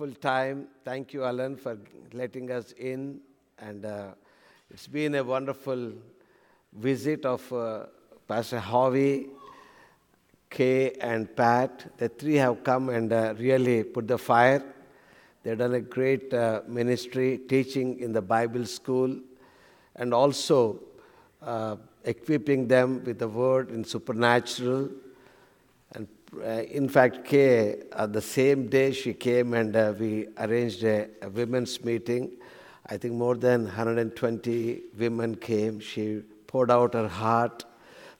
full time. Thank you, Alan, for letting us in. And uh, it's been a wonderful visit of uh, Pastor Harvey, Kay, and Pat. The three have come and uh, really put the fire. They've done a great uh, ministry, teaching in the Bible school, and also uh, equipping them with the word in supernatural. Uh, in fact, Kay, uh, the same day she came and uh, we arranged a, a women's meeting. I think more than 120 women came. She poured out her heart.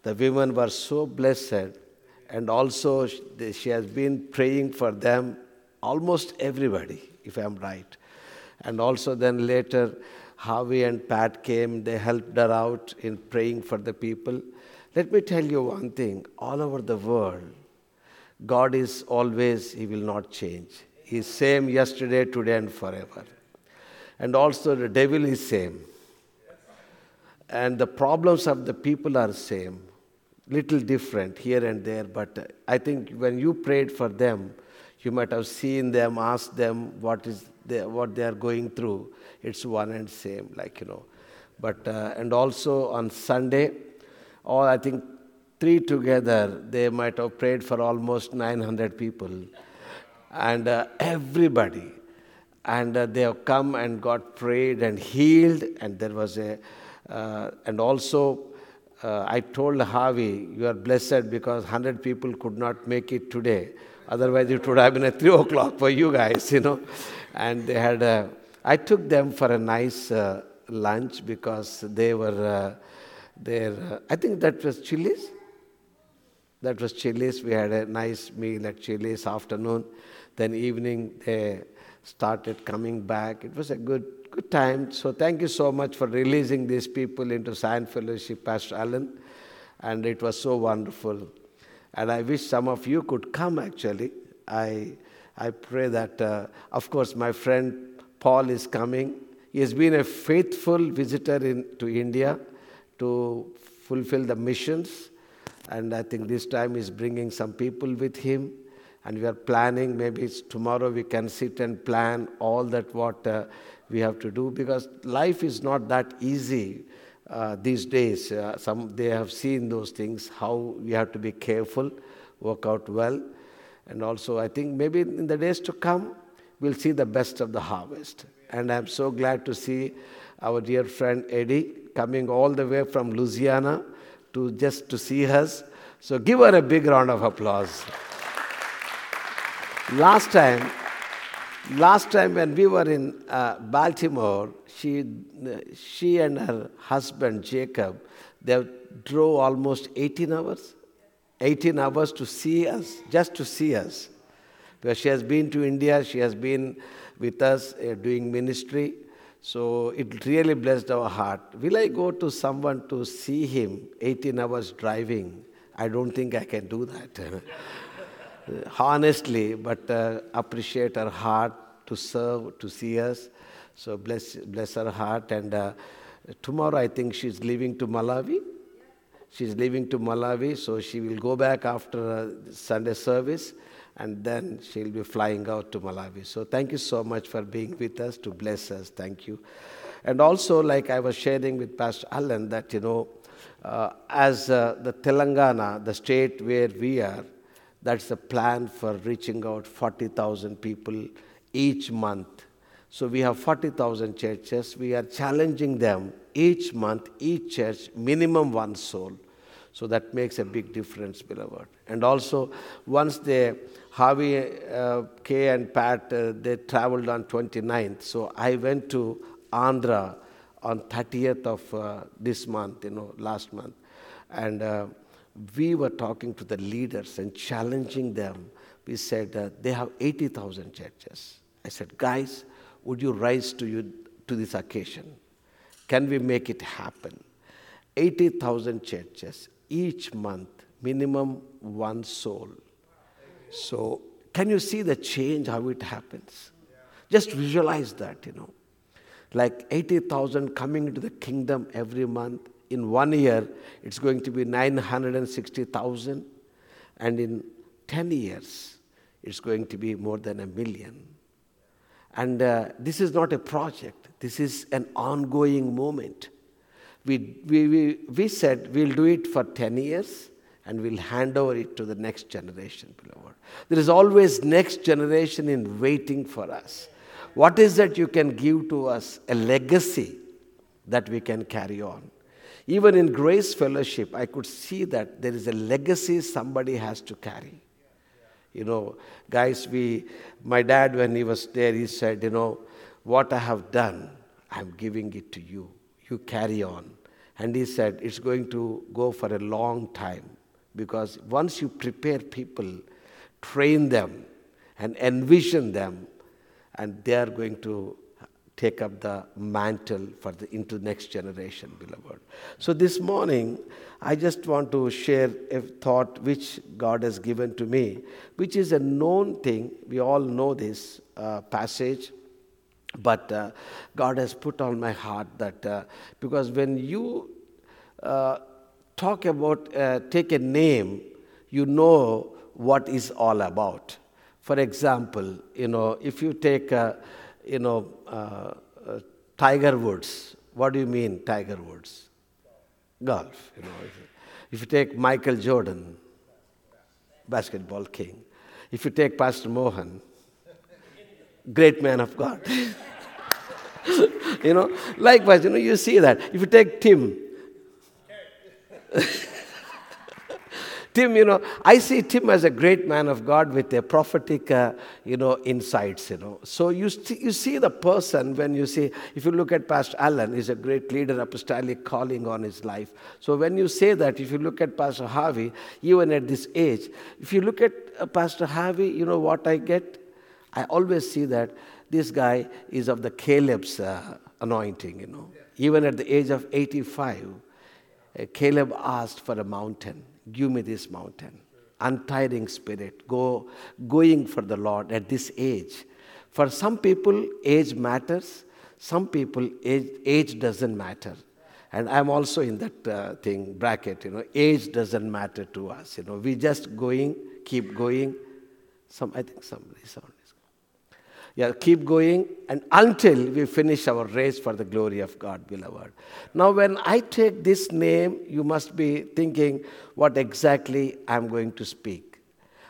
The women were so blessed. And also, she she has been praying for them, almost everybody, if I'm right. And also, then later, Harvey and Pat came. They helped her out in praying for the people. Let me tell you one thing all over the world, God is always, He will not change. He is same yesterday, today, and forever. And also, the devil is same. And the problems of the people are same. Little different here and there, but I think when you prayed for them, you might have seen them, asked them what is they, what they are going through. It's one and same, like you know. But uh, and also on Sunday, all I think three together, they might have prayed for almost 900 people, and uh, everybody, and uh, they have come and got prayed and healed, and there was a, uh, and also. Uh, I told Harvey, you are blessed because 100 people could not make it today. Otherwise, it would have been at 3 o'clock for you guys, you know. And they had, a, I took them for a nice uh, lunch because they were uh. Uh, I think that was Chili's. That was Chili's. We had a nice meal at Chili's afternoon. Then evening they started coming back. It was a good good time. So thank you so much for releasing these people into Science Fellowship, Pastor Allen. And it was so wonderful. And I wish some of you could come actually. I I pray that, uh, of course, my friend Paul is coming. He has been a faithful visitor in, to India to fulfill the missions. And I think this time he's bringing some people with him. And we are planning, maybe tomorrow we can sit and plan all that what uh, we have to do because life is not that easy uh, these days. Uh, some, they have seen those things, how we have to be careful, work out well. And also, I think maybe in the days to come, we'll see the best of the harvest. And I'm so glad to see our dear friend Eddie coming all the way from Louisiana to just to see us. So give her a big round of applause. last time, last time when we were in uh, Baltimore, she, she and her husband Jacob, they drove almost 18 hours. 18 hours to see us, just to see us. Because she has been to India, she has been with us uh, doing ministry. So it really blessed our heart. Will I go to someone to see him 18 hours driving? I don't think I can do that. Honestly, but uh, appreciate her heart to serve, to see us. So bless, bless her heart. And uh, tomorrow I think she's leaving to Malawi. She's leaving to Malawi, so she will go back after uh, Sunday service and then she'll be flying out to Malawi. So thank you so much for being with us to bless us. Thank you. And also, like I was sharing with Pastor Allen, that you know, uh, as uh, the Telangana, the state where we are, that's the plan for reaching out 40,000 people each month. So we have 40,000 churches. We are challenging them each month, each church, minimum one soul. So that makes a big difference, beloved. And also, once they, Harvey, uh, Kay, and Pat, uh, they traveled on 29th. So I went to Andhra on 30th of uh, this month, you know, last month. And uh, we were talking to the leaders and challenging them. We said, uh, they have 80,000 churches. I said, guys, would you rise to, you, to this occasion? Can we make it happen? 80,000 churches, each month, minimum one soul. So, can you see the change, how it happens? Just visualize that, you know. Like 80,000 coming into the kingdom every month. In one year, it's going to be 960,000. And in 10 years, it's going to be more than a million. And uh, this is not a project, this is an ongoing moment. We, we, we, we said we'll do it for 10 years and we'll hand over it to the next generation, beloved. There is always next generation in waiting for us. What is that you can give to us? A legacy that we can carry on. Even in Grace Fellowship, I could see that there is a legacy somebody has to carry. You know, guys, we, my dad, when he was there, he said, You know, what I have done, I'm giving it to you. You carry on. And he said, It's going to go for a long time because once you prepare people, train them, and envision them, and they are going to take up the mantle for the into next generation, beloved. So this morning, I just want to share a thought which God has given to me, which is a known thing. We all know this uh, passage, but uh, God has put on my heart that uh, because when you uh, talk about uh, take a name, you know what is all about. For example, you know, if you take a you know, uh, uh, Tiger Woods. What do you mean, Tiger Woods? Golf. You know, if you take Michael Jordan, basketball king. If you take Pastor Mohan, great man of God. you know, likewise, you know, you see that. If you take Tim, Tim, you know, I see Tim as a great man of God with a prophetic, uh, you know, insights, you know. So you, st- you see the person when you see, if you look at Pastor Allen, he's a great leader, apostolic calling on his life. So when you say that, if you look at Pastor Harvey, even at this age, if you look at uh, Pastor Harvey, you know what I get? I always see that this guy is of the Caleb's uh, anointing, you know. Even at the age of 85, uh, Caleb asked for a mountain give me this mountain. Untiring spirit, go going for the Lord at this age. For some people, age matters. Some people, age, age doesn't matter. And I'm also in that uh, thing bracket. You know, age doesn't matter to us. You know, we just going, keep going. Some, I think somebody sound. Yeah, keep going and until we finish our race for the glory of God, beloved. Now, when I take this name, you must be thinking what exactly I'm going to speak.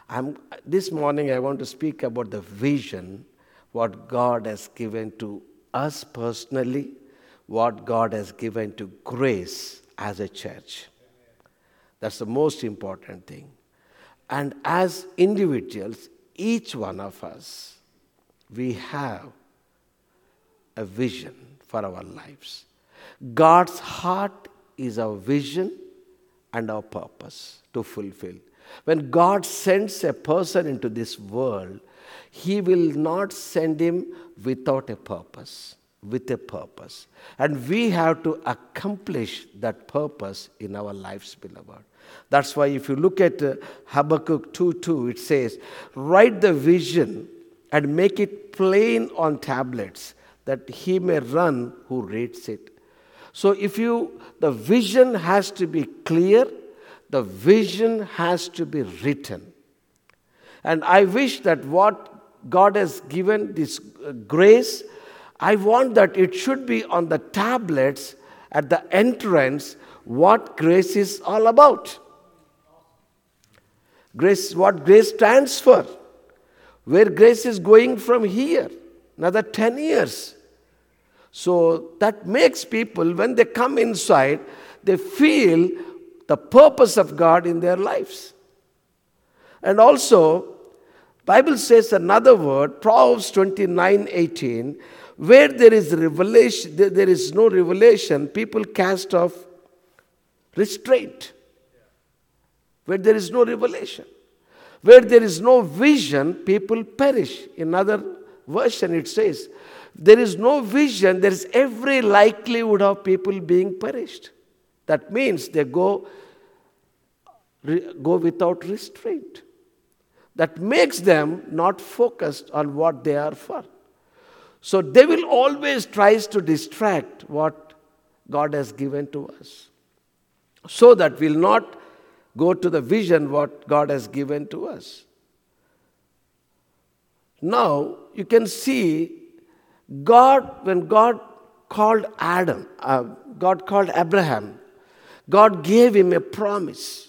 I'm, this morning, I want to speak about the vision, what God has given to us personally, what God has given to grace as a church. That's the most important thing. And as individuals, each one of us, we have a vision for our lives. God's heart is our vision and our purpose to fulfill. When God sends a person into this world, He will not send him without a purpose, with a purpose. And we have to accomplish that purpose in our lives, beloved. That's why if you look at uh, Habakkuk 2 2, it says, Write the vision and make it plain on tablets that he may run who reads it. So if you the vision has to be clear, the vision has to be written. And I wish that what God has given this uh, grace, I want that it should be on the tablets at the entrance what grace is all about. Grace, what grace stands for where grace is going from here, another 10 years. So that makes people, when they come inside, they feel the purpose of God in their lives. And also, Bible says another word, Proverbs 29 18, where there is revelation, there is no revelation, people cast off restraint. Where there is no revelation. Where there is no vision, people perish. In other version, it says, there is no vision, there is every likelihood of people being perished. That means they go, go without restraint. That makes them not focused on what they are for. So devil always tries to distract what God has given to us. So that we'll not go to the vision what God has given to us. Now, you can see God, when God called Adam, uh, God called Abraham, God gave him a promise.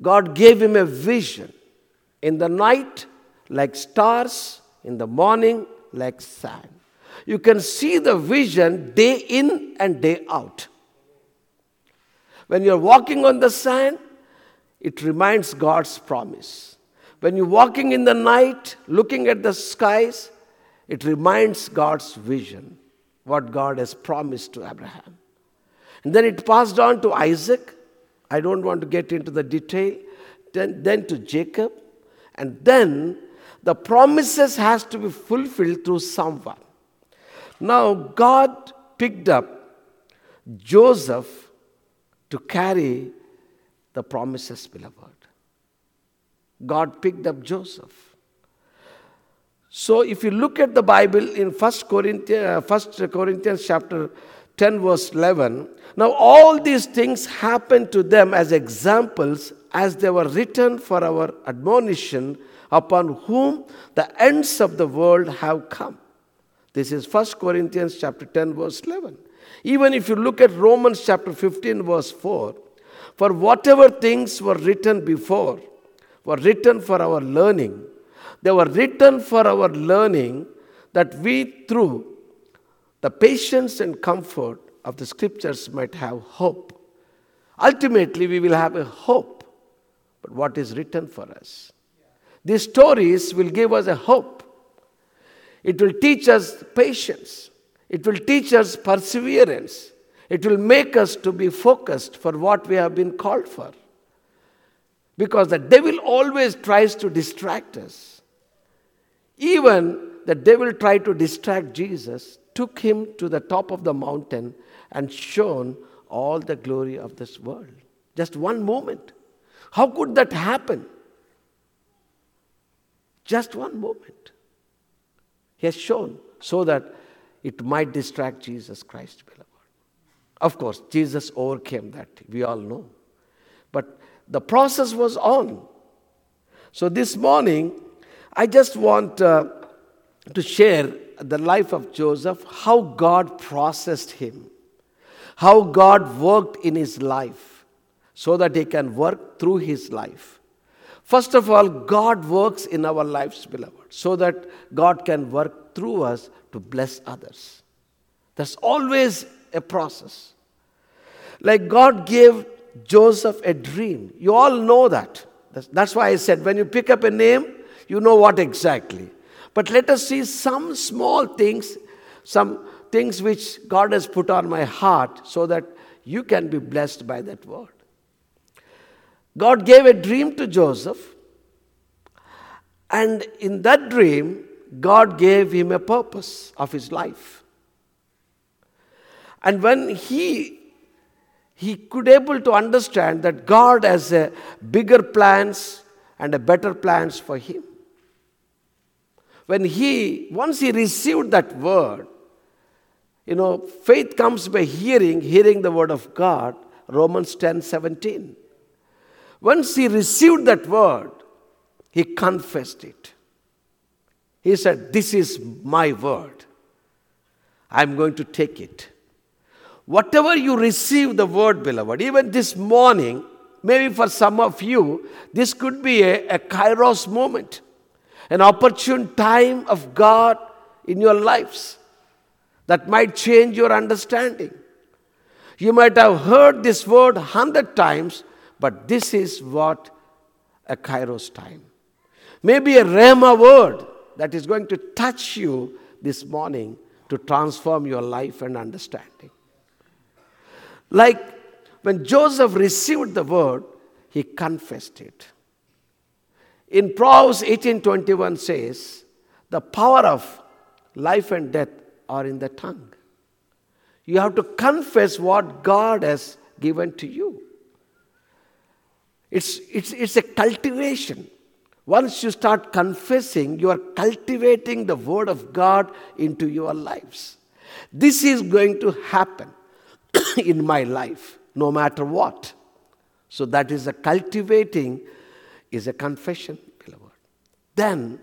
God gave him a vision. In the night, like stars, in the morning, like sand. You can see the vision day in and day out. When you're walking on the sand, it reminds God's promise. When you're walking in the night, looking at the skies, it reminds God's vision, what God has promised to Abraham. And then it passed on to Isaac. I don't want to get into the detail. Then, then to Jacob. And then the promises has to be fulfilled through someone. Now God picked up Joseph to carry the promises, beloved. God picked up Joseph. So if you look at the Bible in 1 Corinthians, uh, 1 Corinthians chapter 10 verse 11, now all these things happened to them as examples as they were written for our admonition upon whom the ends of the world have come. This is 1 Corinthians chapter 10 verse 11. Even if you look at Romans chapter 15 verse 4, for whatever things were written before were written for our learning, they were written for our learning that we through the patience and comfort of the scriptures might have hope. Ultimately, we will have a hope, but what is written for us? These stories will give us a hope. It will teach us patience. It will teach us perseverance. It will make us to be focused for what we have been called for. Because the devil always tries to distract us. Even the devil tried to distract Jesus, took him to the top of the mountain and shown all the glory of this world. Just one moment. How could that happen? Just one moment. He has shown so that it might distract Jesus Christ, beloved. Of course, Jesus overcame that. We all know. But the process was on. So this morning, I just want uh, to share the life of Joseph, how God processed him, how God worked in his life so that he can work through his life. First of all, God works in our lives, beloved, so that God can work through us to bless others. There's always a process. Like God gave Joseph a dream. You all know that. That's why I said when you pick up a name, you know what exactly. But let us see some small things, some things which God has put on my heart so that you can be blessed by that word. God gave a dream to Joseph, and in that dream, God gave him a purpose of his life. And when he he could able to understand that God has a bigger plans and a better plans for him. When he once he received that word, you know, faith comes by hearing, hearing the word of God, Romans 10 17. Once he received that word, he confessed it. He said, This is my word. I'm going to take it. Whatever you receive the word, beloved, even this morning, maybe for some of you, this could be a, a kairos moment, an opportune time of God in your lives that might change your understanding. You might have heard this word hundred times, but this is what a kairos time. Maybe a rhema word that is going to touch you this morning to transform your life and understanding. Like when Joseph received the word, he confessed it. In Proverbs 18:21 says, "The power of life and death are in the tongue." You have to confess what God has given to you. It's, it's, it's a cultivation. Once you start confessing, you are cultivating the Word of God into your lives. This is going to happen in my life, no matter what. So that is a cultivating, is a confession. Then,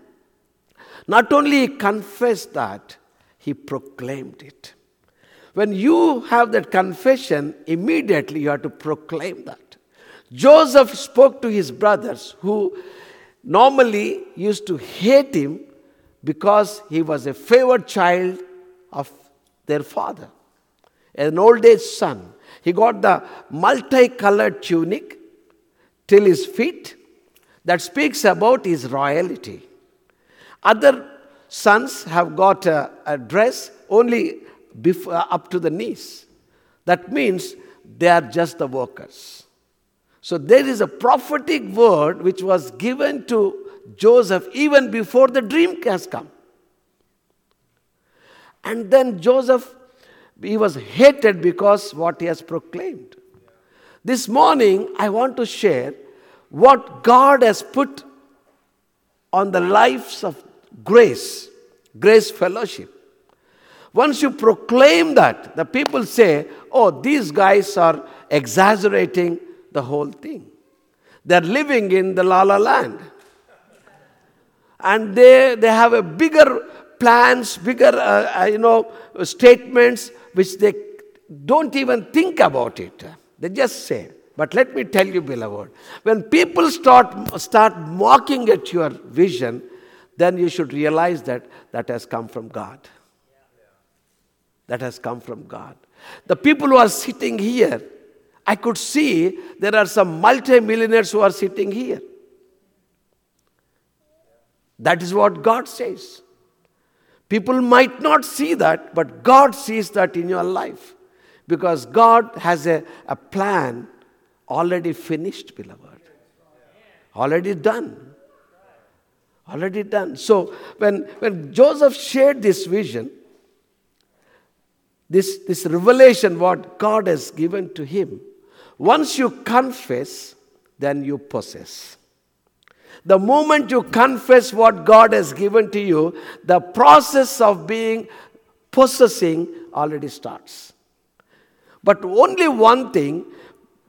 not only he confessed that, he proclaimed it. When you have that confession, immediately you have to proclaim that. Joseph spoke to his brothers who normally used to hate him because he was a favored child of their father, an old age son. He got the multicolored tunic till his feet that speaks about his royalty. Other sons have got a, a dress only before, uh, up to the knees. That means they are just the workers. So there is a prophetic word which was given to Joseph even before the dream has come. And then Joseph, he was hated because what he has proclaimed. This morning, I want to share what God has put on the lives of grace, grace fellowship. Once you proclaim that, the people say, oh, these guys are exaggerating the whole thing. They're living in the la la land. And they, they have a bigger plans, bigger, uh, uh, you know, statements which they don't even think about it. They just say. But let me tell you, beloved, when people start, start mocking at your vision, then you should realize that that has come from God that has come from God. The people who are sitting here, I could see there are some multimillionaires who are sitting here. That is what God says. People might not see that, but God sees that in your life because God has a, a plan already finished, beloved. Already done. Already done. So when, when Joseph shared this vision, this, this revelation, what God has given to him, once you confess, then you possess. The moment you confess what God has given to you, the process of being possessing already starts. But only one thing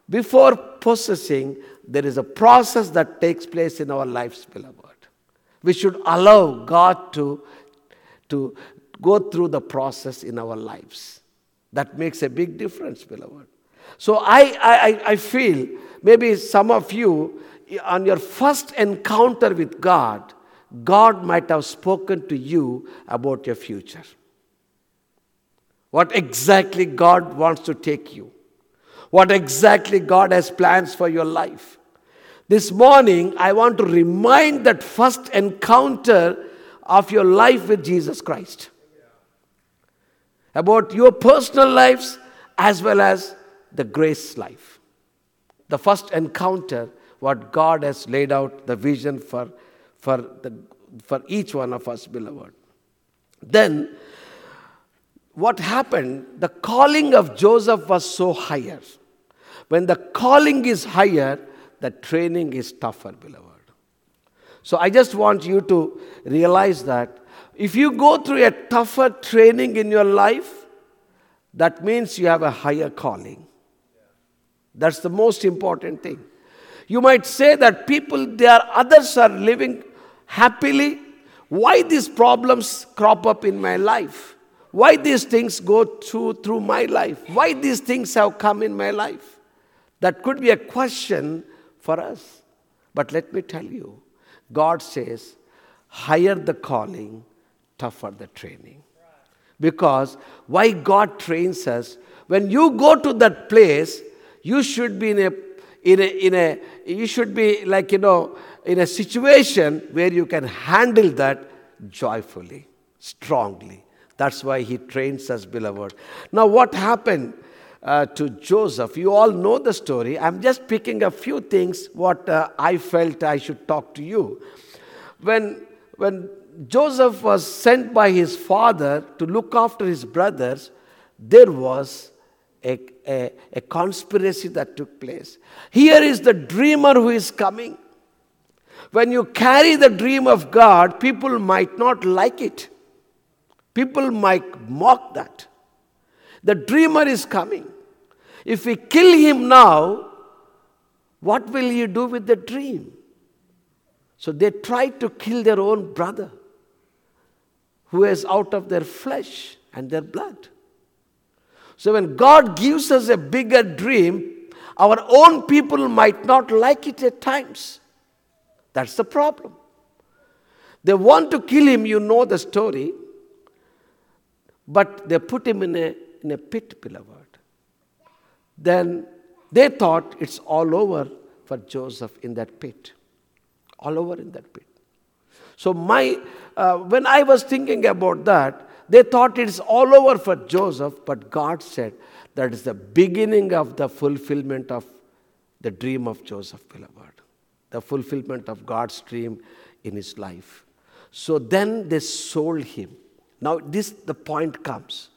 before possessing, there is a process that takes place in our lives, beloved. We should allow God to, to go through the process in our lives. That makes a big difference, beloved. So I, I, I feel maybe some of you, on your first encounter with God, God might have spoken to you about your future. What exactly God wants to take you. What exactly God has plans for your life. This morning, I want to remind that first encounter of your life with Jesus Christ about your personal lives as well as the grace life. The first encounter, what God has laid out, the vision for, for, the, for each one of us, beloved. Then, what happened? The calling of Joseph was so higher. When the calling is higher, the training is tougher, beloved. So I just want you to realize that if you go through a tougher training in your life, that means you have a higher calling. That's the most important thing. You might say that people, there others are living happily. Why these problems crop up in my life? Why these things go through, through my life? Why these things have come in my life? That could be a question for us. But let me tell you, God says, higher the calling, tougher the training. Because why God trains us, when you go to that place, you should be in a in a, in a you should be like you know in a situation where you can handle that joyfully strongly. That's why he trains us beloved. Now what happened uh, to joseph? You all know the story. I'm just picking a few things what uh, i felt i should talk to you. When when Joseph was sent by his father to look after his brothers, there was a, a, a, conspiracy that took place. Here is the dreamer who is coming. When you carry the dream of God, people might not like it. People might mock that. The dreamer is coming. If we kill him now, what will you do with the dream? So they tried to kill their own brother who is out of their flesh and their blood. So when God gives us a bigger dream, our own people might not like it at times. That's the problem. They want to kill him, you know the story, but they put him in a, in a pit, beloved. Then they thought it's all over for Joseph in that pit. All over in that pit. So, my, uh, when I was thinking about that, they thought it's all over for Joseph, but God said that is the beginning of the fulfillment of the dream of Joseph, beloved. The fulfillment of God's dream in his life. So then they sold him. Now, this the point comes.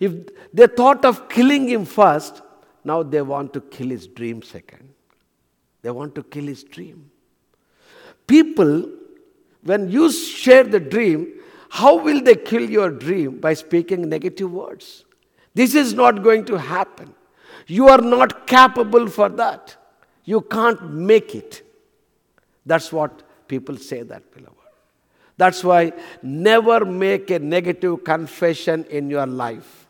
If they thought of killing him first, now they want to kill his dream second. They want to kill his dream. People, when you share the dream, how will they kill your dream? By speaking negative words. This is not going to happen. You are not capable for that. You can't make it. That's what people say that, beloved. That's why never make a negative confession in your life.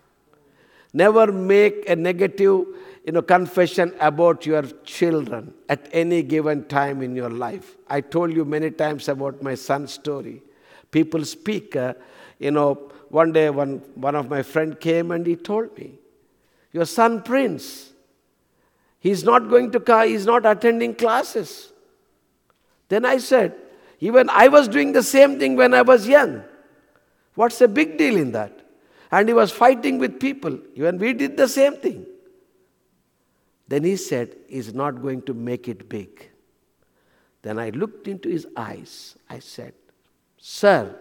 Never make a negative you know, confession about your children at any given time in your life. I told you many times about my son's story. People speak, uh, you know, one day one, one of my friend came and he told me, your son Prince, he's not going to, car, he's not attending classes. Then I said, even I was doing the same thing when I was young. What's the big deal in that? And he was fighting with people. Even we did the same thing. Then he said, He's not going to make it big. Then I looked into his eyes. I said, Sir,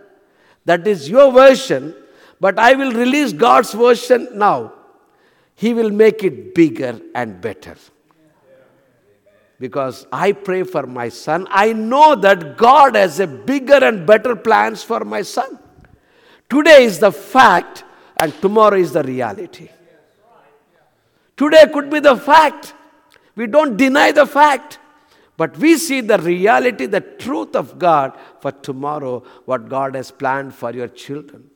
that is your version, but I will release God's version now. He will make it bigger and better. Because I pray for my son. I know that God has a bigger and better plans for my son. Today is the fact, and tomorrow is the reality. Today could be the fact. We don't deny the fact. But we see the reality, the truth of God for tomorrow, what God has planned for your children.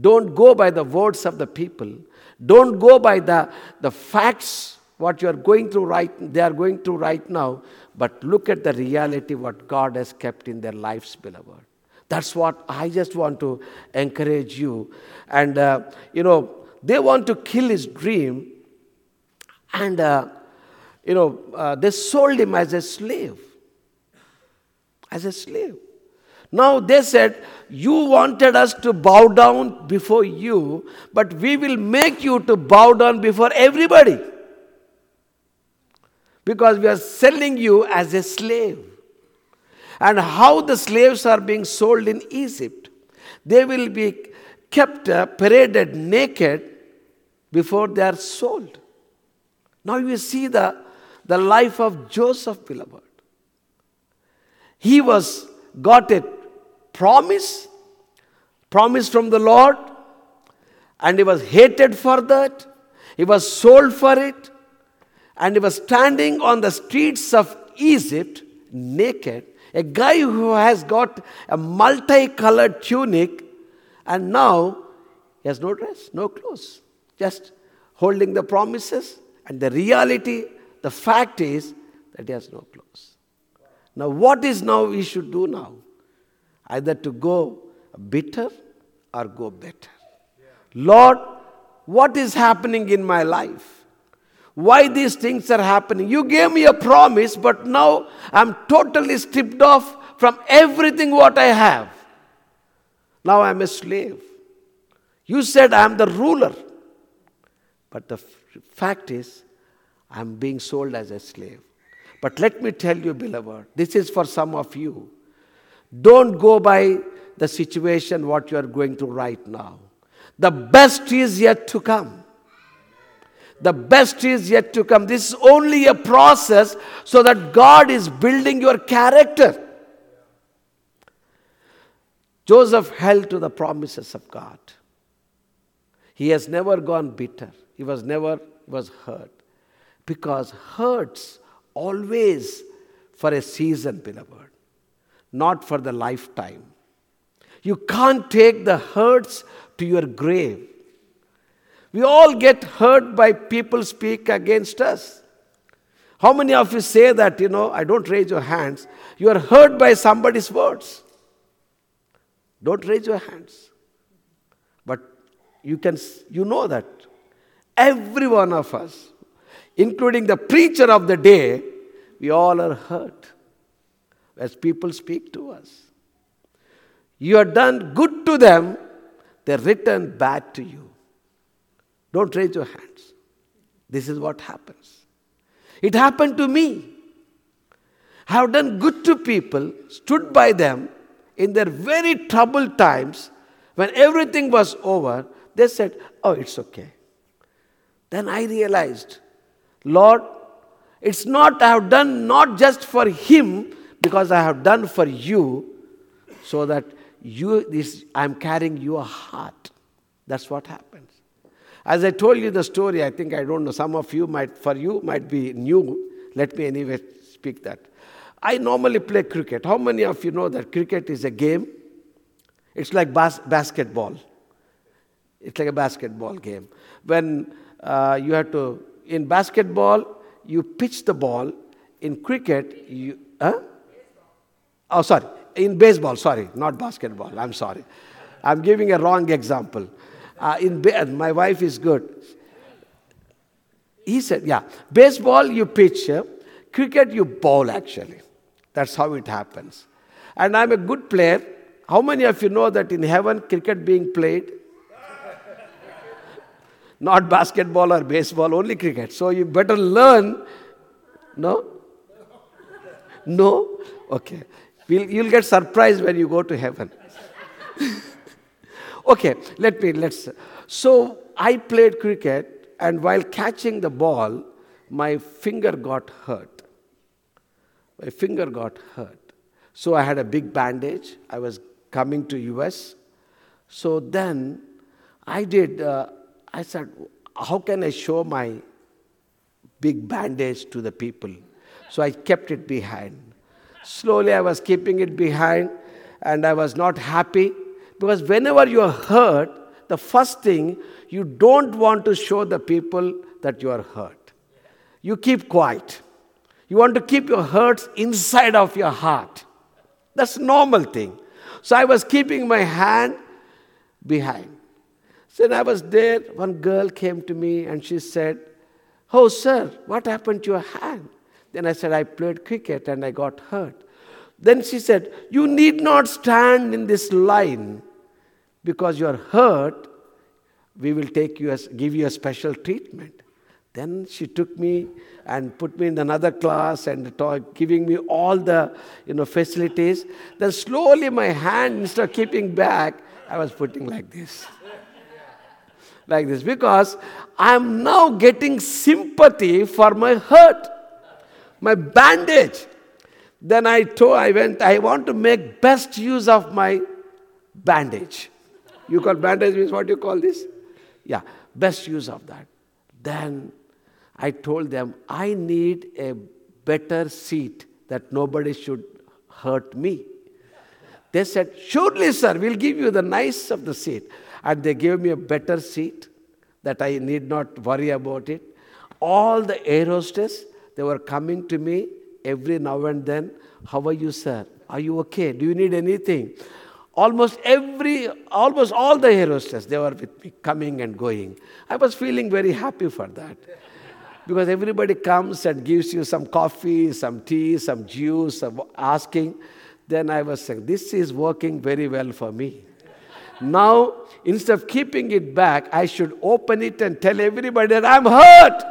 Don't go by the words of the people. Don't go by the, the facts, what you are going through right, they are going through right now, but look at the reality, what God has kept in their lives, beloved. That's what I just want to encourage you. And, uh, you know, they want to kill his dream, and uh, you know, uh, they sold him as a slave. As a slave. Now they said, You wanted us to bow down before you, but we will make you to bow down before everybody. Because we are selling you as a slave. And how the slaves are being sold in Egypt. They will be kept uh, paraded naked before they are sold. Now you see the, the life of Joseph, beloved. He was got a promise, promise from the Lord, and he was hated for that. He was sold for it, and he was standing on the streets of Egypt naked. A guy who has got a multicolored tunic and now he has no dress, no clothes, just holding the promises. And the reality, the fact is that he has no clothes. Now, what is now we should do now? Either to go bitter or go better. Lord, what is happening in my life? Why these things are happening? You gave me a promise, but now I'm totally stripped off from everything what I have. Now I'm a slave. You said I'm the ruler. But the fact is, I'm being sold as a slave. But let me tell you, beloved, this is for some of you. Don't go by the situation what you are going through right now. The best is yet to come. The best is yet to come. This is only a process so that God is building your character. Joseph held to the promises of God. He has never gone bitter. He was never was hurt. Because hurts always for a season, beloved, not for the lifetime. You can't take the hurts to your grave. We all get hurt by people speak against us. How many of you say that, you know, I don't raise your hands, you are hurt by somebody's words? Don't raise your hands. But you can you know that every one of us, including the preacher of the day, we all are hurt as people speak to us. You have done good to them, they return bad to you. Don't raise your hands. This is what happens. It happened to me. I have done good to people, stood by them in their very troubled times when everything was over. They said, Oh, it's okay. Then I realized, Lord, it's not I have done not just for him, because I have done for you, so that you this I'm carrying your heart. That's what happens. As I told you the story, I think I don't know, some of you might, for you, might be new. Let me anyway speak that. I normally play cricket. How many of you know that cricket is a game? It's like bas- basketball. It's like a basketball game. When uh, you have to, in basketball, you pitch the ball. In cricket, you, huh? Oh, sorry. In baseball, sorry, not basketball. I'm sorry. I'm giving a wrong example. Uh, in ba- my wife is good. He said, yeah, baseball you pitch, uh, cricket you bowl actually. That's how it happens. And I'm a good player. How many of you know that in heaven cricket being played? Not basketball or baseball, only cricket. So you better learn. No? No? Okay. We'll, you'll get surprised when you go to heaven. Okay, let me, let's. So I played cricket, and while catching the ball, my finger got hurt. My finger got hurt. So I had a big bandage. I was coming to US. So then I did, uh, I said, how can I show my big bandage to the people? So I kept it behind. Slowly I was keeping it behind, and I was not happy because whenever you are hurt, the first thing, you don't want to show the people that you are hurt. You keep quiet. You want to keep your hurts inside of your heart. That's normal thing. So I was keeping my hand behind. So when I was there, one girl came to me and she said, Oh, sir, what happened to your hand? Then I said, I played cricket and I got hurt. Then she said, You need not stand in this line because you are hurt, we will take you as, give you a special treatment. Then she took me and put me in another class and giving me all the you know, facilities. Then slowly my hand, instead of keeping back, I was putting like this. Like this. Because I am now getting sympathy for my hurt, my bandage. Then I told, I went, I want to make best use of my bandage. You call bandage means what you call this? Yeah, best use of that. Then I told them, I need a better seat that nobody should hurt me. They said, Surely, sir, we'll give you the nice of the seat. And they gave me a better seat that I need not worry about it. All the air hostess, they were coming to me every now and then. How are you, sir? Are you okay? Do you need anything? almost every, almost all the air hostess, they were with me, coming and going. I was feeling very happy for that. Because everybody comes and gives you some coffee, some tea, some juice, some asking. Then I was saying, this is working very well for me. Now, instead of keeping it back, I should open it and tell everybody that I'm hurt.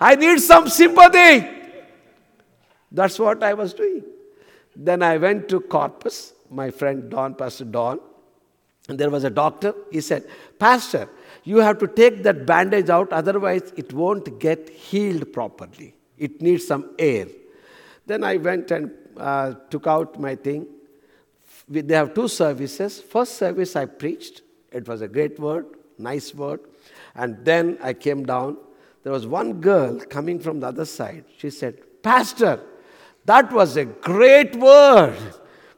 I need some sympathy. That's what I was doing. Then I went to Corpus my friend Don, Pastor Don, and there was a doctor. He said, Pastor, you have to take that bandage out, otherwise, it won't get healed properly. It needs some air. Then I went and uh, took out my thing. They have two services. First service I preached. It was a great word, nice word. And then I came down. There was one girl coming from the other side. She said, Pastor, that was a great word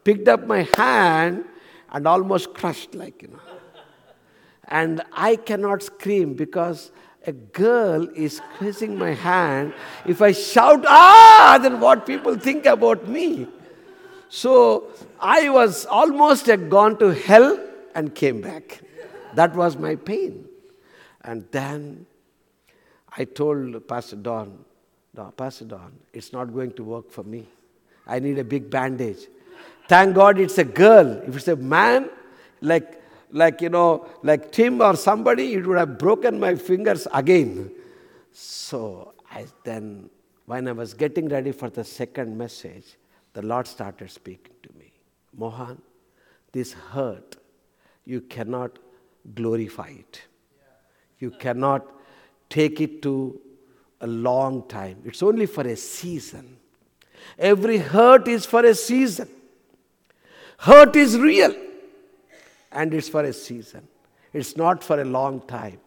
picked up my hand and almost crushed, like, you know. And I cannot scream because a girl is squeezing my hand. If I shout, ah, then what people think about me? So I was almost gone to hell and came back. That was my pain. And then I told Pastor Don, no, Pastor Don, it's not going to work for me. I need a big bandage. Thank God it's a girl. If it's a man, like, like you know, like Tim or somebody, it would have broken my fingers again. So I then, when I was getting ready for the second message, the Lord started speaking to me. Mohan, this hurt, you cannot glorify it. You cannot take it to a long time. It's only for a season. Every hurt is for a season. Hurt is real and it's for a season. It's not for a long time.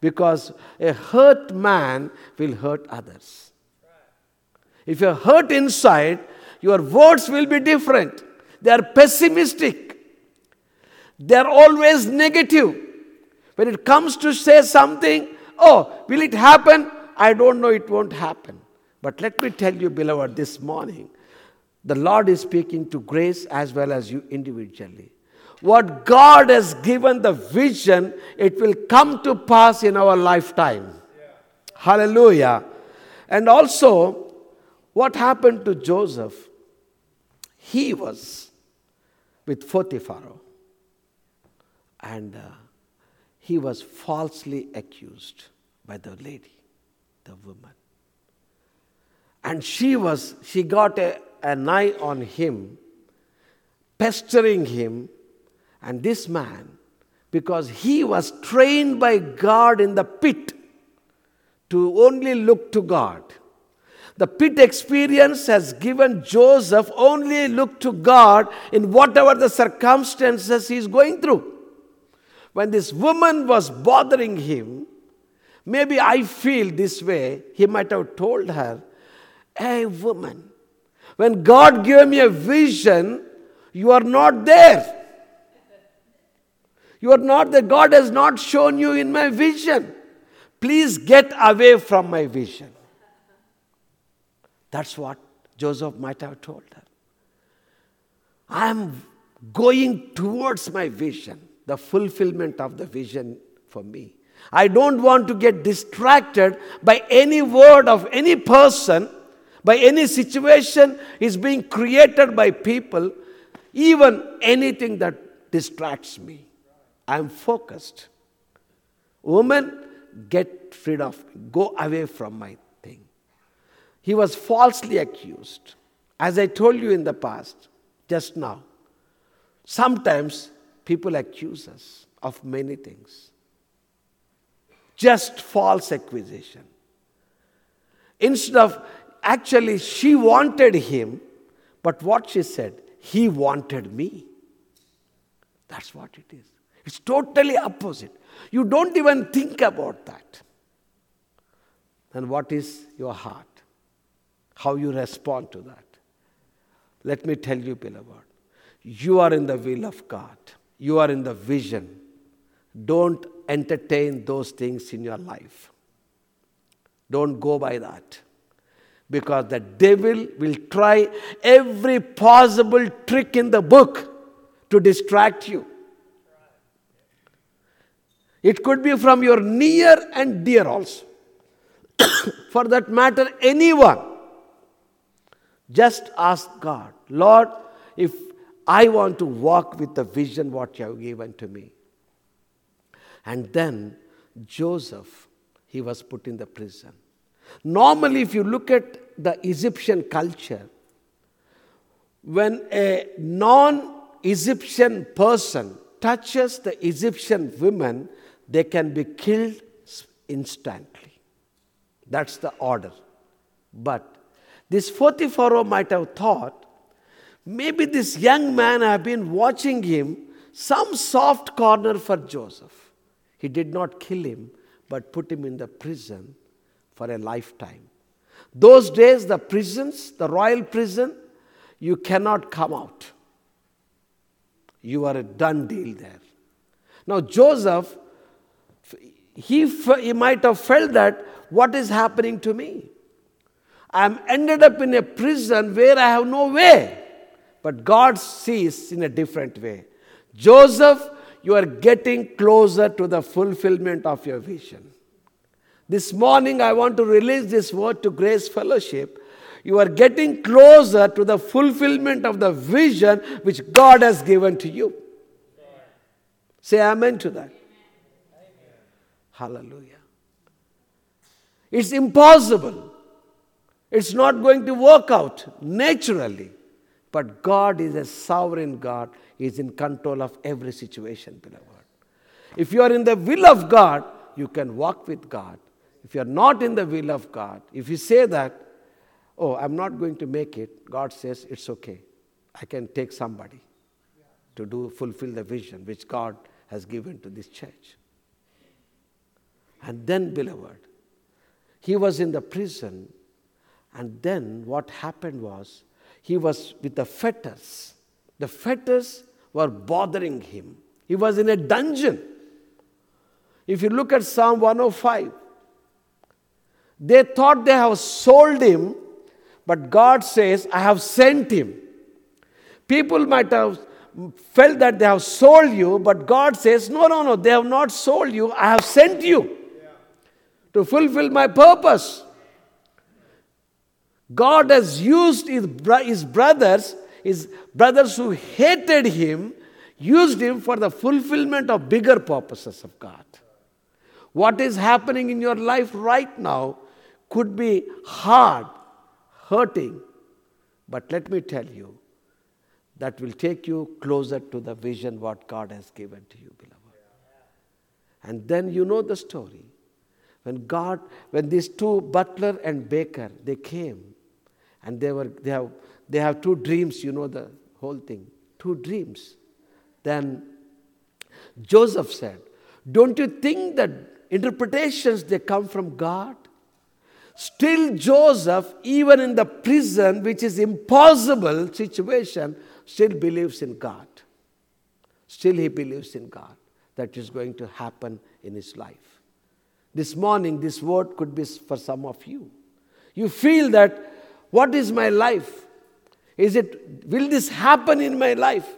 Because a hurt man will hurt others. If you're hurt inside, your words will be different. They are pessimistic. They are always negative. When it comes to say something, oh, will it happen? I don't know, it won't happen. But let me tell you, beloved, this morning, the Lord is speaking to grace as well as you individually. What God has given the vision, it will come to pass in our lifetime. Yeah. Hallelujah. And also, what happened to Joseph? He was with Potiphar, and uh, he was falsely accused by the lady, the woman. And she was, she got a, an eye on him, pestering him, and this man, because he was trained by God in the pit to only look to God. The pit experience has given Joseph only look to God in whatever the circumstances he's going through. When this woman was bothering him, maybe I feel this way, he might have told her, Hey, woman, when God gave me a vision, you are not there. You are not there. God has not shown you in my vision. Please get away from my vision. That's what Joseph might have told her. I am going towards my vision, the fulfillment of the vision for me. I don't want to get distracted by any word of any person, by any situation is being created by people, even anything that distracts me. I'm focused. Woman, get rid of me. Go away from my thing. He was falsely accused. As I told you in the past, just now, sometimes people accuse us of many things. Just false accusation. Instead of, actually, she wanted him, but what she said, he wanted me. That's what it is. It's totally opposite. You don't even think about that. And what is your heart? How you respond to that? Let me tell you, beloved, you are in the will of God. You are in the vision. Don't entertain those things in your life. Don't go by that. Because the devil will try every possible trick in the book to distract you. It could be from your near and dear also. For that matter, anyone. Just ask God, Lord, if I want to walk with the vision what you have given to me. And then Joseph, he was put in the prison. Normally, if you look at the Egyptian culture, when a non Egyptian person touches the Egyptian women, they can be killed instantly. That's the order. But this Potiphar might have thought, maybe this young man, have been watching him, some soft corner for Joseph. He did not kill him, but put him in the prison for a lifetime. Those days, the prisons, the royal prison, you cannot come out. you are a done deal there. Now, Joseph, he, he might have felt that what is happening to me? I'm ended up in a prison where I have no way. But God sees in a different way. Joseph, you are getting closer to the fulfillment of your vision. This morning, I want to release this word to Grace Fellowship. You are getting closer to the fulfillment of the vision which God has given to you. Say amen to that. Hallelujah. It's impossible. It's not going to work out naturally. But God is a sovereign God. He is in control of every situation, beloved. If you are in the will of God, you can walk with God. If you are not in the will of God, if you say that, oh, I'm not going to make it, God says, it's okay. I can take somebody to do fulfill the vision which God has given to this church. And then, beloved, he was in the prison, and then what happened was he was with the fetters. The fetters were bothering him. He was in a dungeon. If you look at Psalm 105, they thought they have sold him, but God says, I have sent him. People might have felt that they have sold you, but God says, No, no, no, they have not sold you. I have sent you to fulfill my purpose. God has used his, his brothers, his brothers who hated him, used him for the fulfillment of bigger purposes of God. What is happening in your life right now could be hard, hurting, but let me tell you, that will take you closer to the vision what God has given to you, beloved. And then you know the story. When God, when these two, butler and baker, they came and they, were, they, have, they have two dreams, you know the whole thing. Two dreams. Then Joseph said, Don't you think that interpretations they come from God? Still, Joseph, even in the prison, which is impossible situation, still believes in God. Still, he believes in God that is going to happen in his life. This morning, this word could be for some of you. You feel that what is my life? Is it, will this happen in my life?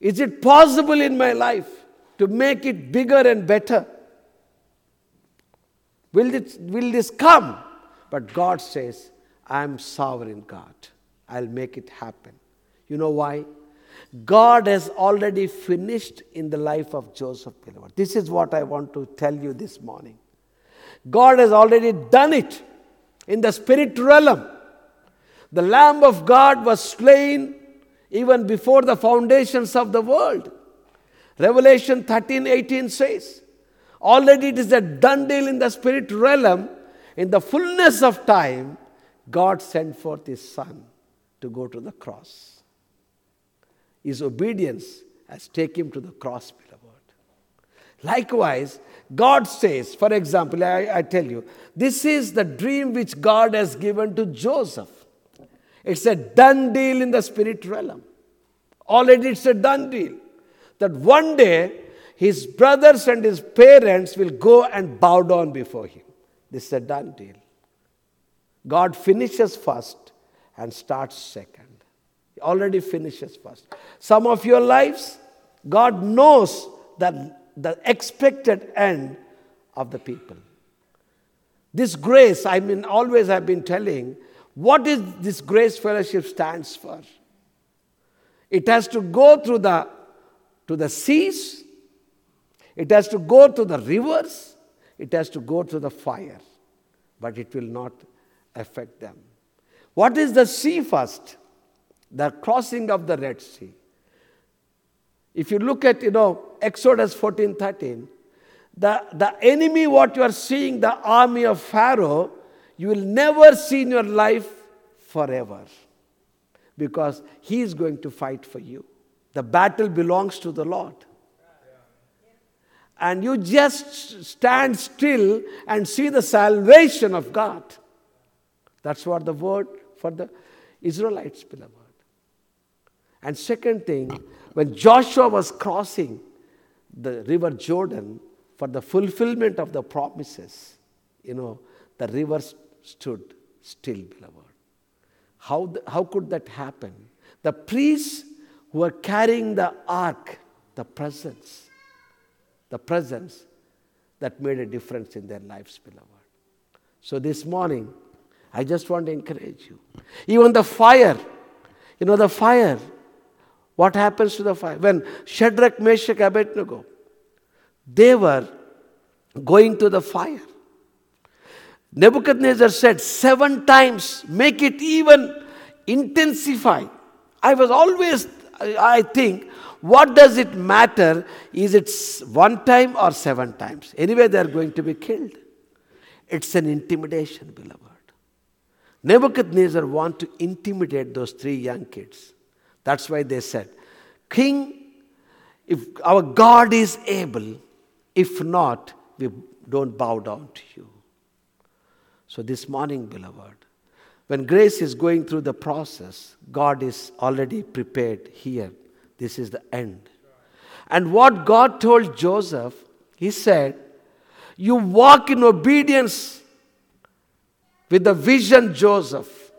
Is it possible in my life to make it bigger and better? Will this, will this come? But God says, I'm sovereign God. I'll make it happen. You know why? God has already finished in the life of Joseph Beloved. This is what I want to tell you this morning. God has already done it in the spirit realm. The Lamb of God was slain even before the foundations of the world. Revelation 13 18 says, Already it is a done deal in the spirit realm. In the fullness of time, God sent forth His Son to go to the cross. His obedience has taken him to the cross. Likewise, God says, for example, I, I tell you, this is the dream which God has given to Joseph. It's a done deal in the spirit realm. Already it's a done deal. That one day his brothers and his parents will go and bow down before him. This is a done deal. God finishes first and starts second. He already finishes first. Some of your lives, God knows that the expected end of the people. This grace, I mean, always I've been telling, what is this grace fellowship stands for? It has to go through the to the seas, it has to go to the rivers, it has to go to the fire, but it will not affect them. What is the sea first? The crossing of the Red Sea. If you look at, you know, Exodus 14 13, the, the enemy, what you are seeing, the army of Pharaoh, you will never see in your life forever because he is going to fight for you. The battle belongs to the Lord. And you just stand still and see the salvation of God. That's what the word for the Israelites, beloved. And second thing, when Joshua was crossing the river Jordan for the fulfillment of the promises, you know, the river stood still, beloved. How, how could that happen? The priests who were carrying the ark, the presence, the presence that made a difference in their lives, beloved. So this morning, I just want to encourage you. Even the fire, you know, the fire, what happens to the fire? When Shadrach, Meshach, Abednego, they were going to the fire. Nebuchadnezzar said seven times, make it even intensify. I was always, I think, what does it matter? Is it one time or seven times? Anyway, they are going to be killed. It's an intimidation, beloved. Nebuchadnezzar want to intimidate those three young kids. That's why they said, King, if our God is able, if not, we don't bow down to you. So, this morning, beloved, when grace is going through the process, God is already prepared here. This is the end. And what God told Joseph, He said, You walk in obedience with the vision, Joseph.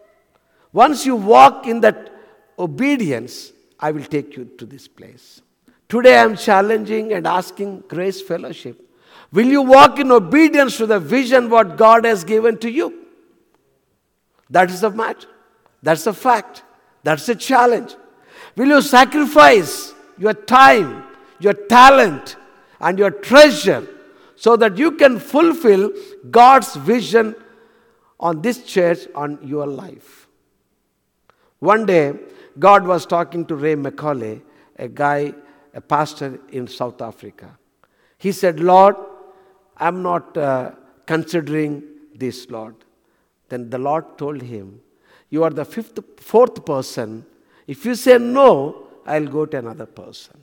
Once you walk in that obedience, I will take you to this place. Today I am challenging and asking Grace Fellowship Will you walk in obedience to the vision what God has given to you? That is the matter. That's the fact. That's the challenge. Will you sacrifice your time, your talent, and your treasure so that you can fulfill God's vision on this church, on your life? One day, God was talking to Ray McCauley, a guy, a pastor in South Africa. He said, Lord, I'm not uh, considering this, Lord. Then the Lord told him, You are the fifth, fourth person. If you say no, I'll go to another person.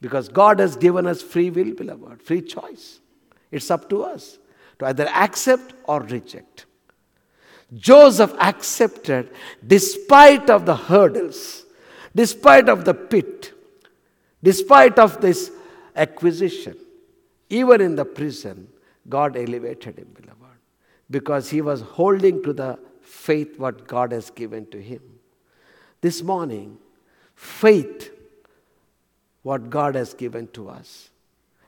Because God has given us free will, beloved, free choice. It's up to us to either accept or reject. Joseph accepted despite of the hurdles, despite of the pit, despite of this acquisition. Even in the prison, God elevated him, beloved, because he was holding to the faith what God has given to him. This morning, faith, what God has given to us,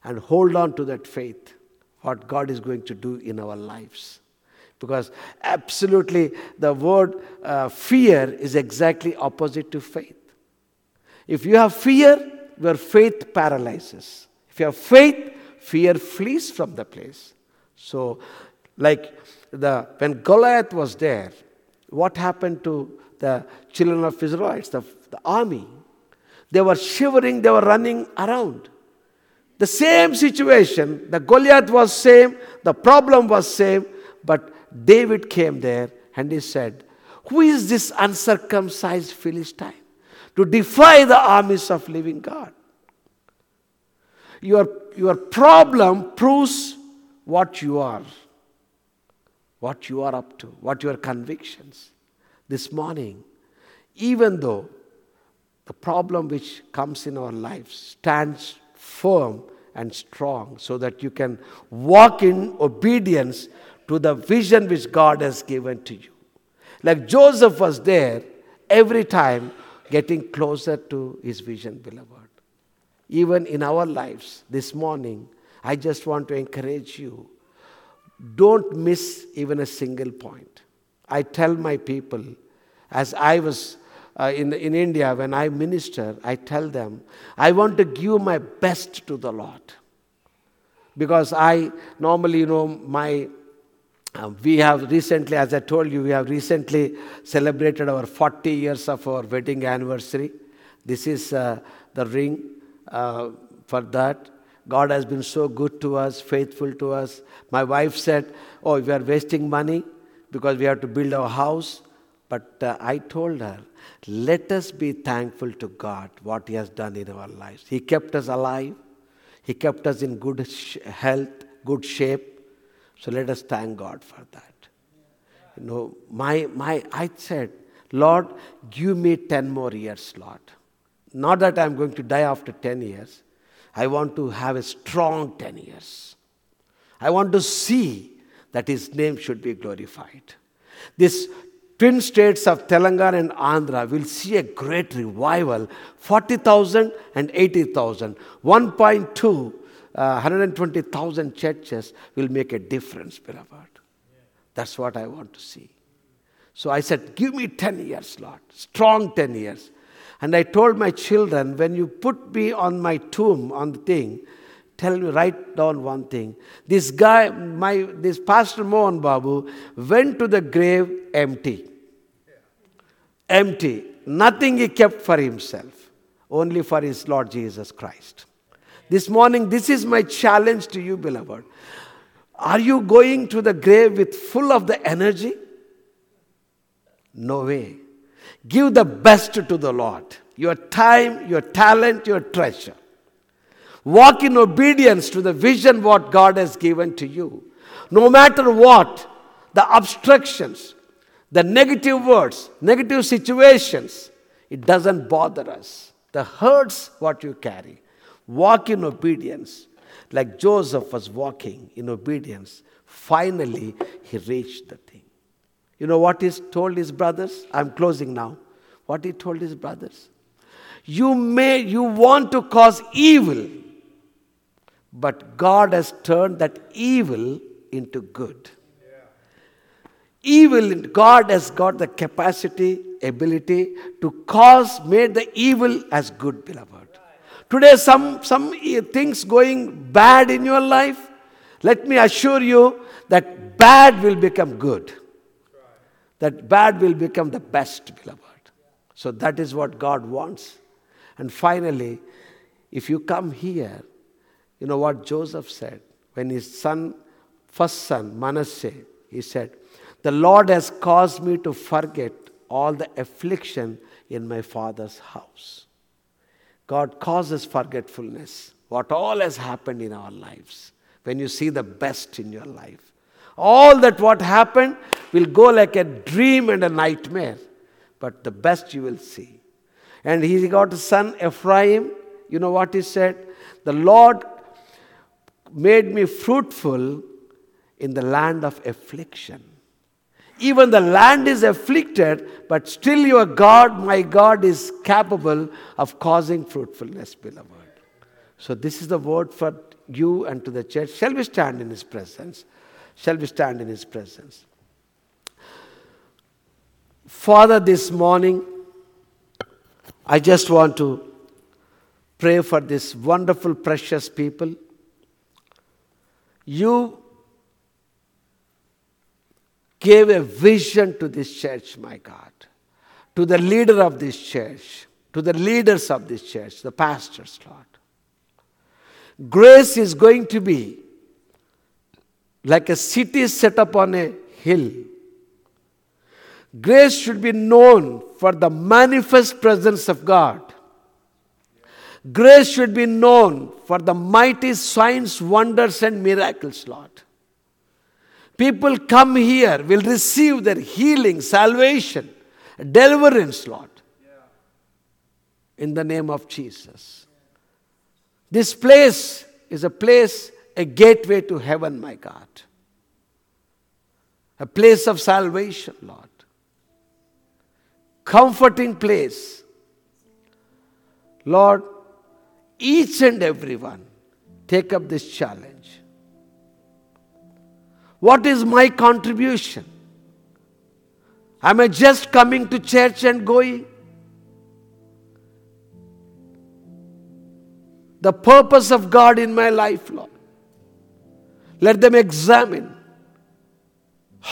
and hold on to that faith, what God is going to do in our lives. Because absolutely, the word uh, fear is exactly opposite to faith. If you have fear, your faith paralyzes. If you have faith, fear flees from the place. So, like the when Goliath was there, what happened to the children of Israelites, the, the army? They were shivering, they were running around. The same situation, the Goliath was same, the problem was same, but David came there and he said, Who is this uncircumcised Philistine to defy the armies of living God? Your, your problem proves what you are, what you are up to, what your convictions. This morning, even though the problem which comes in our lives stands firm and strong so that you can walk in obedience to the vision which God has given to you. Like Joseph was there every time getting closer to his vision, beloved even in our lives this morning, I just want to encourage you don't miss even a single point. I tell my people, as I was uh, in, in India, when I minister, I tell them, I want to give my best to the Lord. Because I normally, you know, my uh, we have recently, as I told you, we have recently celebrated our 40 years of our wedding anniversary. This is uh, the ring uh, for that. God has been so good to us, faithful to us. My wife said, Oh, we are wasting money because we have to build our house. But uh, I told her, let us be thankful to God what He has done in our lives. He kept us alive, He kept us in good sh- health, good shape. So let us thank God for that. You know, my, my, I said, Lord, give me 10 more years, Lord. Not that I'm going to die after 10 years. I want to have a strong 10 years. I want to see that His name should be glorified. This twin states of Telangana and Andhra will see a great revival 40,000 and 80,000. 1.2, uh, 120,000 churches will make a difference, beloved. That's what I want to see. So I said, Give me 10 years, Lord, strong 10 years. And I told my children, when you put me on my tomb, on the thing, tell me, write down one thing. This guy, my this Pastor Mohan Babu, went to the grave empty. Empty. Nothing he kept for himself, only for his Lord Jesus Christ. This morning, this is my challenge to you, beloved. Are you going to the grave with full of the energy? No way. Give the best to the Lord your time, your talent, your treasure. Walk in obedience to the vision what God has given to you. No matter what, the obstructions, the negative words, negative situations, it doesn't bother us. The hurts what you carry. Walk in obedience. Like Joseph was walking in obedience. Finally, he reached the thing. You know what he told his brothers? I'm closing now. What he told his brothers? You may, you want to cause evil, but God has turned that evil into good. Evil, God has got the capacity, ability to cause, made the evil as good, beloved. Today, some, some things going bad in your life, let me assure you that bad will become good that bad will become the best, beloved. So that is what God wants. And finally, if you come here, you know what Joseph said when his son, first son, Manasseh, he said, The Lord has caused me to forget all the affliction in my father's house. God causes forgetfulness, what all has happened in our lives, when you see the best in your life. All that what happened will go like a dream and a nightmare, but the best you will see. And he got a son Ephraim. You know what he said? The Lord made me fruitful in the land of affliction. Even the land is afflicted, but still your God, my God, is capable of causing fruitfulness, beloved. So, this is the word for you and to the church. Shall we stand in His presence? Shall we stand in His presence? Father, this morning, I just want to pray for this wonderful, precious people. You gave a vision to this church, my God, to the leader of this church, to the leaders of this church, the pastors, Lord. Grace is going to be like a city set up on a hill. Grace should be known for the manifest presence of God. Grace should be known for the mighty signs, wonders, and miracles, Lord. People come here will receive their healing, salvation, deliverance, Lord. In the name of Jesus. This place is a place a gateway to heaven, my God. A place of salvation, Lord. Comforting place. Lord, each and everyone take up this challenge. What is my contribution? Am I just coming to church and going? The purpose of God in my life, Lord. Let them examine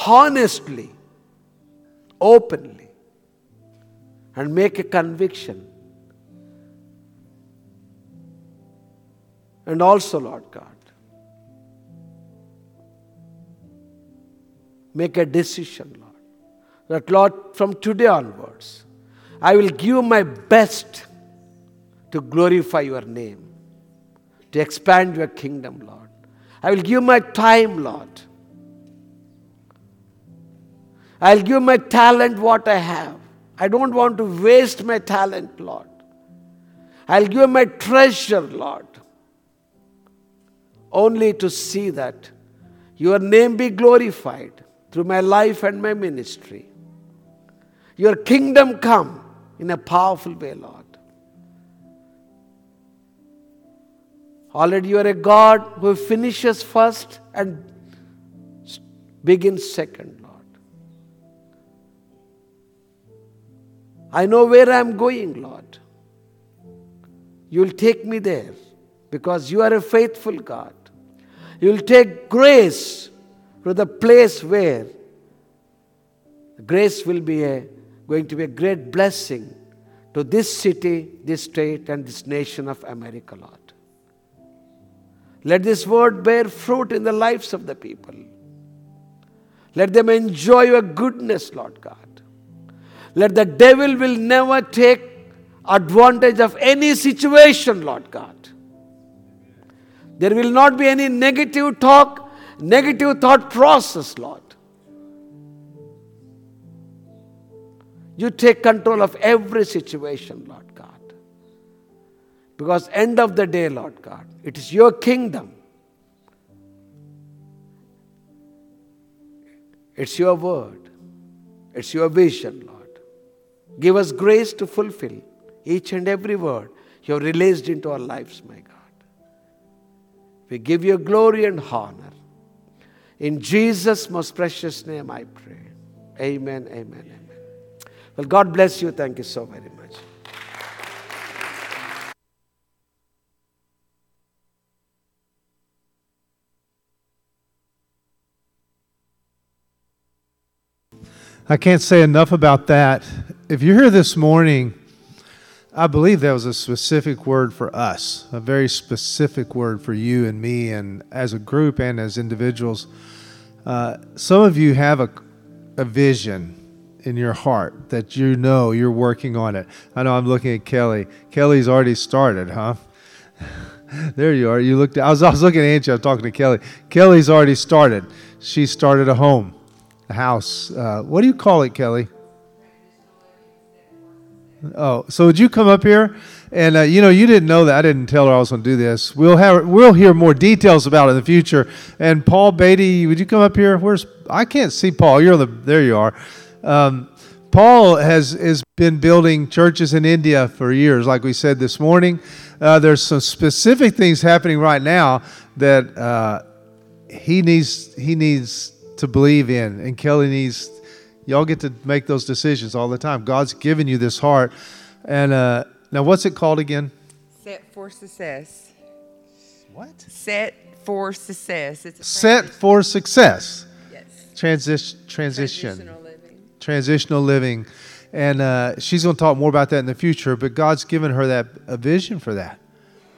honestly, openly, and make a conviction. And also, Lord God, make a decision, Lord, that, Lord, from today onwards, I will give my best to glorify your name, to expand your kingdom, Lord. I will give my time, Lord. I'll give my talent what I have. I don't want to waste my talent, Lord. I'll give my treasure, Lord, only to see that your name be glorified through my life and my ministry. Your kingdom come in a powerful way, Lord. Already you are a God who finishes first and begins second, Lord. I know where I am going, Lord. You will take me there because you are a faithful God. You will take grace to the place where grace will be a, going to be a great blessing to this city, this state, and this nation of America, Lord. Let this word bear fruit in the lives of the people. Let them enjoy your goodness, Lord God. Let the devil will never take advantage of any situation, Lord God. There will not be any negative talk, negative thought process, Lord. You take control of every situation, Lord God. Because end of the day, Lord God, it is your kingdom. It's your word. It's your vision, Lord. Give us grace to fulfill each and every word you have released into our lives, my God. We give you glory and honor. In Jesus' most precious name I pray. Amen, amen, amen. Well, God bless you. Thank you so very much. I can't say enough about that. If you're here this morning, I believe that was a specific word for us, a very specific word for you and me, and as a group and as individuals. Uh, some of you have a, a vision in your heart that you know you're working on it. I know I'm looking at Kelly. Kelly's already started, huh? there you are. You looked. I was, I was looking at Angie. I'm talking to Kelly. Kelly's already started. She started a home a house. Uh, what do you call it, Kelly? Oh, so would you come up here? And uh, you know, you didn't know that. I didn't tell her I was going to do this. We'll have we'll hear more details about it in the future. And Paul Beatty, would you come up here? Where's I can't see Paul. You're the there. You are. Um, Paul has has been building churches in India for years, like we said this morning. Uh, there's some specific things happening right now that uh, he needs he needs to believe in. And Kelly needs, y'all get to make those decisions all the time. God's given you this heart. And uh, now, what's it called again? Set for success. What? Set for success. It's a Set for success. Yes. Transition. Transition. Transitional living. Transitional living. And uh, she's going to talk more about that in the future, but God's given her that a vision for that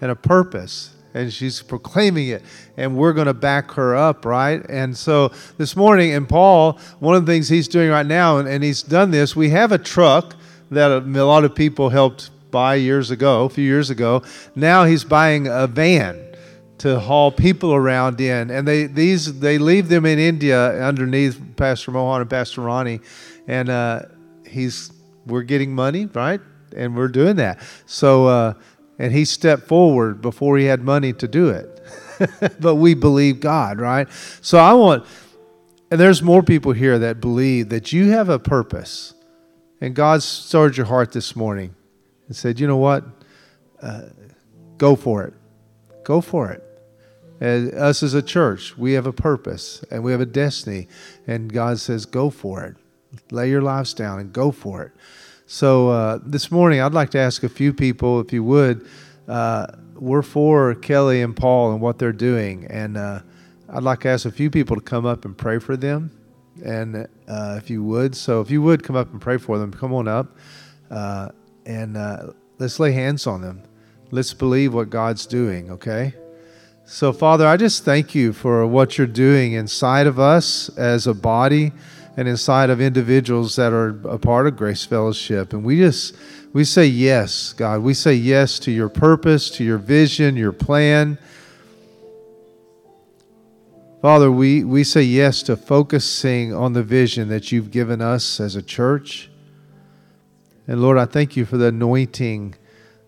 and a purpose and she's proclaiming it and we're going to back her up right? And so this morning and paul one of the things he's doing right now and, and he's done this we have a truck that a, a lot of people helped buy years ago a few years ago. Now he's buying a van to haul people around in and they these they leave them in india underneath pastor mohan and pastor ronnie and uh, he's we're getting money right? And we're doing that. So uh, and he stepped forward before he had money to do it. but we believe God, right? So I want, and there's more people here that believe that you have a purpose. And God stirred your heart this morning and said, you know what? Uh, go for it. Go for it. And us as a church, we have a purpose and we have a destiny. And God says, go for it. Lay your lives down and go for it. So uh, this morning, I'd like to ask a few people, if you would. Uh, we're for Kelly and Paul and what they're doing, and uh, I'd like to ask a few people to come up and pray for them, and uh, if you would. So if you would come up and pray for them, come on up, uh, and uh, let's lay hands on them. Let's believe what God's doing. Okay. So, Father, I just thank you for what you're doing inside of us as a body and inside of individuals that are a part of Grace Fellowship. And we just we say yes, God. We say yes to your purpose, to your vision, your plan. Father, we, we say yes to focusing on the vision that you've given us as a church. And Lord, I thank you for the anointing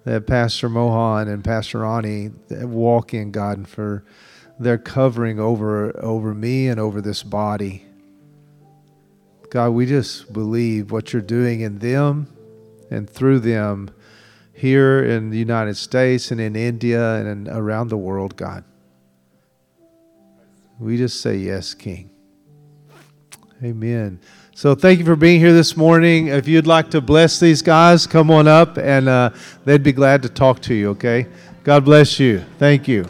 that Pastor Mohan and Pastor Ani walk in, God, and for their covering over over me and over this body. God, we just believe what you're doing in them and through them here in the United States and in India and in, around the world, God. We just say yes, King. Amen. So thank you for being here this morning. If you'd like to bless these guys, come on up and uh, they'd be glad to talk to you, okay? God bless you. Thank you.